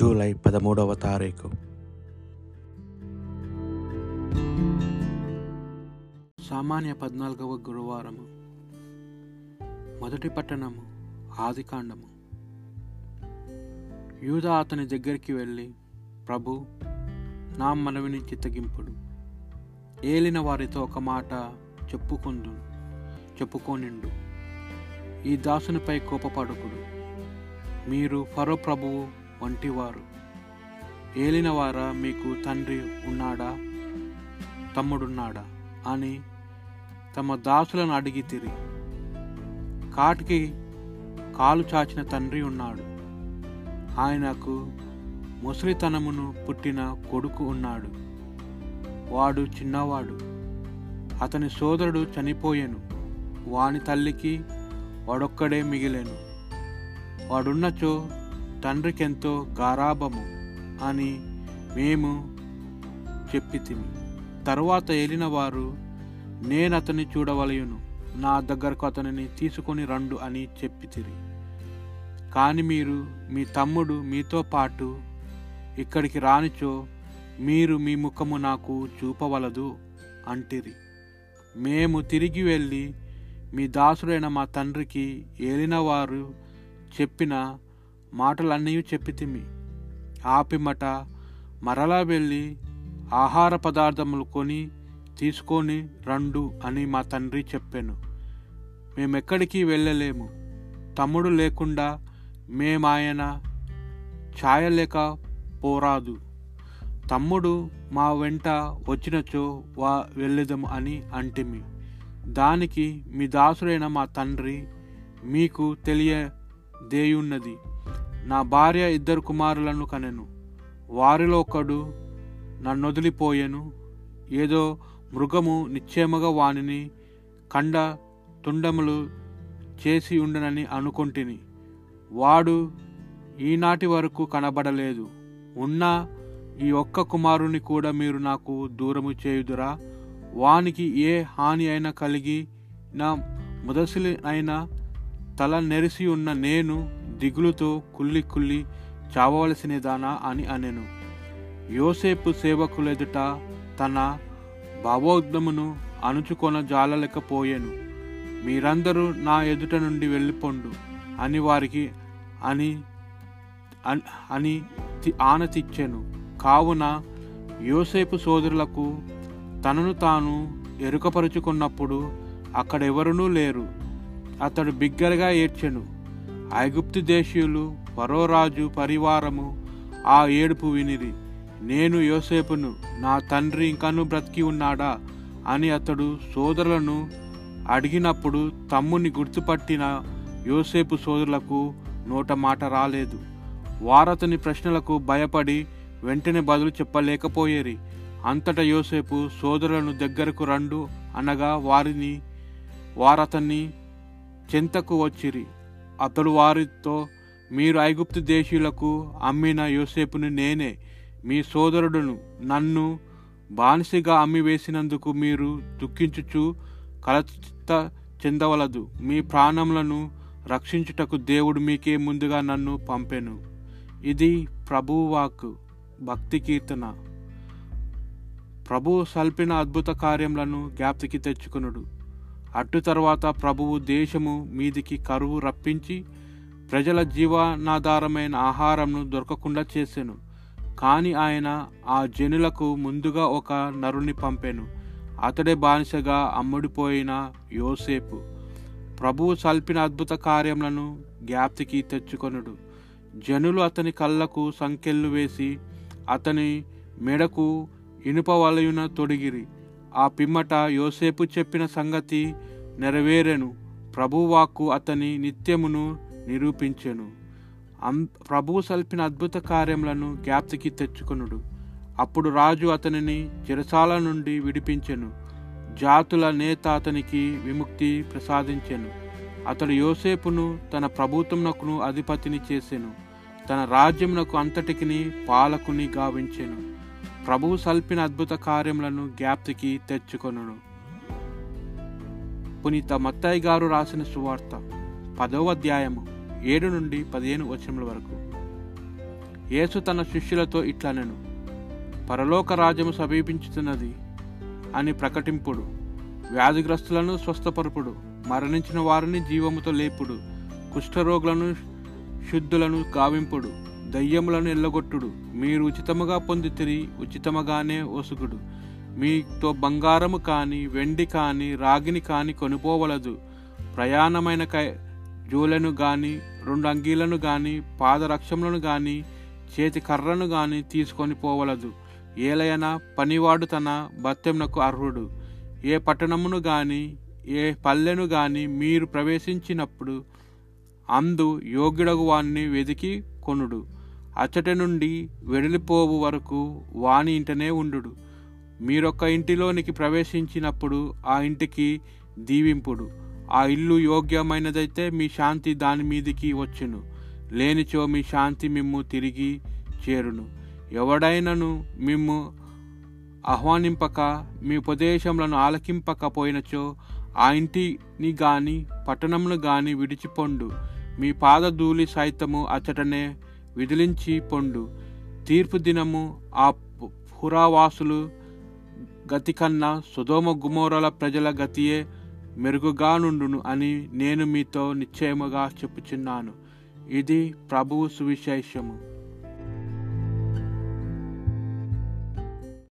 July పదమూడవ తారీఖు. సామాన్య పద్నాలుగవ గురువారము. మొదటి పట్టణము ఆదికాండము. యూదా అతని దగ్గరికి వెళ్ళి ప్రభు నా మనవిని చిత్తగింపుడు ఏలిన వారితో ఒక మాట చెప్పుకుందు చెప్పుకోనిండు. ఈ దాసునిపై కోపపడుకుడు. మీరు ఫరో ప్రభువు వంటివారు. ఏలినవారా మీకు తండ్రి ఉన్నాడా? తమ్ముడున్నాడా? అని తమ దాసులను అడిగి తిరిగి కాటికి కాలు చాచిన తండ్రి ఉన్నాడు. ఆయనకు ముసలితనమును పుట్టిన కొడుకు ఉన్నాడు. వాడు చిన్నవాడు. అతని సోదరుడు చనిపోయాను. వాని తల్లికి వాడొక్కడే మిగిలేను. వాడున్నచో తండ్రికెంతో గారాబము అని మేము చెప్పితిమి. తరువాత వెళ్ళినవారు నేను అతన్ని చూడవలయును. నా దగ్గరకు అతనిని తీసుకొని రండు అని చెప్పితిరి. కానీ మీరు మీ తమ్ముడు మీతో పాటు ఇక్కడికి రానిచో మీరు మీ ముఖము నాకు చూపవలదు అంటిరి. మేము తిరిగి వెళ్ళి మీ దాసుడైన మా తండ్రికి ఏలినవారు చెప్పిన మాటలన్నీ చెప్పితిమి ఆపిమట మరలా వెళ్ళి ఆహార పదార్థములు కొని తీసుకొని రండు అని మా తండ్రి చెప్పాను. మేమెక్కడికి వెళ్ళలేము. తమ్ముడు లేకుండా మేమాయన ఛాయలేక పోరాదు. తమ్ముడు మా వెంట వచ్చినచో వా వెళ్ళెదము అని అంటిమి. దానికి మీ దాసుడైన మా తండ్రి మీకు తెలియదేయున్నది. నా భార్య ఇద్దరు కుమారులను కనెను. వారిలో ఒకడు నన్నొదిలిపోయెను. ఏదో మృగము నిశ్చయముగా వానిని కండ తుండములు చేసి ఉండనని అనుకొంటిని. వాడు ఈనాటి వరకు కనబడలేదు. ఉన్న ఈ ఒక్క కుమారుని కూడా మీరు నాకు దూరము చేయుదురా. వానికి ఏ హాని అయినా కలిగి నా ముదసిలి అయినా తల నెరిసి ఉన్న నేను దిగులుతో కుల్లి కుల్లి చావవలసినదానా అని అనెను. యోసేపు సేవకులెదుట తన భావోద్యమును అణుచుకొన జాలలేకపోయాను. మీరందరూ నా ఎదుట నుండి వెళ్ళిపోండు అని వారికి అని అని ఆనతిచ్చాను కావున యోసేపు సోదరులకు తనను తాను ఎరుకపరుచుకున్నప్పుడు అక్కడెవరునూ లేరు. అతడు బిగ్గరగా ఏడ్చెను. ఐగుప్తు దేశీయులు పరోరాజు పరివారము ఆ ఏడుపు వినిరి. నేను యోసేపును నా తండ్రి ఇంకను బ్రతికి ఉన్నాడా? అని అతడు సోదరులను అడిగినప్పుడు తమ్ముని గుర్తుపట్టిన యోసేపు సోదరులకు నోట మాట రాలేదు. వారతని ప్రశ్నలకు భయపడి వెంటనే బదులు చెప్పలేకపోయేరి. అంతటా యోసేపు సోదరులను దగ్గరకు రండు అనగా వారిని వారతన్ని చెంతకు వచ్చిరి. అతడు వారితో మీరు ఐగుప్తు దేశీయులకు అమ్మిన యోసేపుని నేనే మీ సోదరుడును నన్ను బానిసగా అమ్మి వేసినందుకు మీరు దుఃఖించుచు కలత చెందవలదు. మీ ప్రాణములను రక్షించుటకు దేవుడు మీకే ముందుగా నన్ను పంపెను. ఇది ప్రభువాక్ భక్తి కీర్తన. ప్రభువు సల్పిన అద్భుత కార్యములను జ్ఞాప్తికి తెచ్చుకునుడు. అట్టు తర్వాత ప్రభువు దేశము మీదికి కరువు రప్పించి ప్రజల జీవనాధారమైన ఆహారంను దొరకకుండా చేసెను. కాని ఆయన ఆ జనులకు ముందుగా ఒక నరుని పంపెను. అతడే బానిసగా అమ్ముడిపోయిన యోసేపు. ప్రభువు సల్పిన అద్భుత కార్యములను జ్ఞాప్తికి తెచ్చుకొనుడు. జనులు అతని కళ్ళకు సంకెళ్ళు వేసి అతని మెడకు ఇనుప వలయున తొడిగిరి. ఆ పిమ్మట యోసేపు చెప్పిన సంగతి నెరవేరెను. ప్రభువాక్కు అతని నిత్యమును నిరూపించెను. అం ప్రభు సల్పిన అద్భుత కార్యములను జ్ఞాప్తికి తెచ్చుకొనుడు. అప్పుడు రాజు అతనిని చిరసాల నుండి విడిపించెను. జాతుల నేత అతనికి విముక్తి ప్రసాదించెను. అతడు యోసేపును తన ప్రభుత్వమునకును అధిపతిని చేసెను. తన రాజ్యమునకు అంతటికిని పాలకుని గావించెను. ప్రభువు సల్పిన అద్భుత కార్యములను జ్ఞాప్తికి తెచ్చుకొనును పునీత మత్తాయి గారు రాసిన సువార్త పదవ అధ్యాయము ఏడు నుండి పదిహేను వచనముల వరకు. యేసు తన శిష్యులతో ఇట్లనెను పరలోక రాజ్యము సమీపించుతున్నది అని ప్రకటింపుడు వ్యాధిగ్రస్తులను స్వస్థపరుపుడు మరణించిన వారిని జీవముతో లేపుడు కుష్ఠరోగులను శుద్ధులను గావింపుడు దయ్యములను ఎల్లగొట్టుడు మీరు ఉచితముగా పొందితిరి ఉచితముగానే ఒసుగుడు. మీతో బంగారము కానీ వెండి కానీ రాగిని కానీ కొనుపోవలదు. ప్రయాణమైన కై జూలను కానీ రెండు అంగీలను కానీ పాదరక్షములను కానీ చేతి కర్రను కానీ తీసుకొని పోవలదు. ఏలయన పనివాడు తన భత్యంనకు అర్హుడు. ఏ పట్టణమును కానీ ఏ పల్లెను కానీ మీరు ప్రవేశించినప్పుడు అందు యోగ్యుడగు వాణ్ణి వెదికి కొనుడు. అచ్చటి నుండి వెడలిపోవు వరకు వాని ఇంటనే ఉండు మీరొక్క ఇంటిలోనికి ప్రవేశించినప్పుడు ఆ ఇంటికి దీవింపుడు. ఆ ఇల్లు యోగ్యమైనదైతే మీ శాంతి దాని మీదికి వచ్చును. లేనిచో మీ శాంతి మిమ్ము తిరిగి చేరును. ఎవడైనను మిమ్ము ఆహ్వానింపక మీ ఉపదేశములను ఆలకింపకపోయినచో ఆ ఇంటిని గాని పట్టణమును గాని విడిచిపొండు. మీ పాదధూళి సైతము అచ్చటనే విదిలించి పొండు. తీర్పు దినము ఆ పురావాసులు గతి కన్నా సుధోమ గుమోరల ప్రజల గతియే మెరుగుగానుండును అని నేను మీతో నిశ్చయముగా చెప్పుచున్నాను. ఇది ప్రభువు సువిశేషము.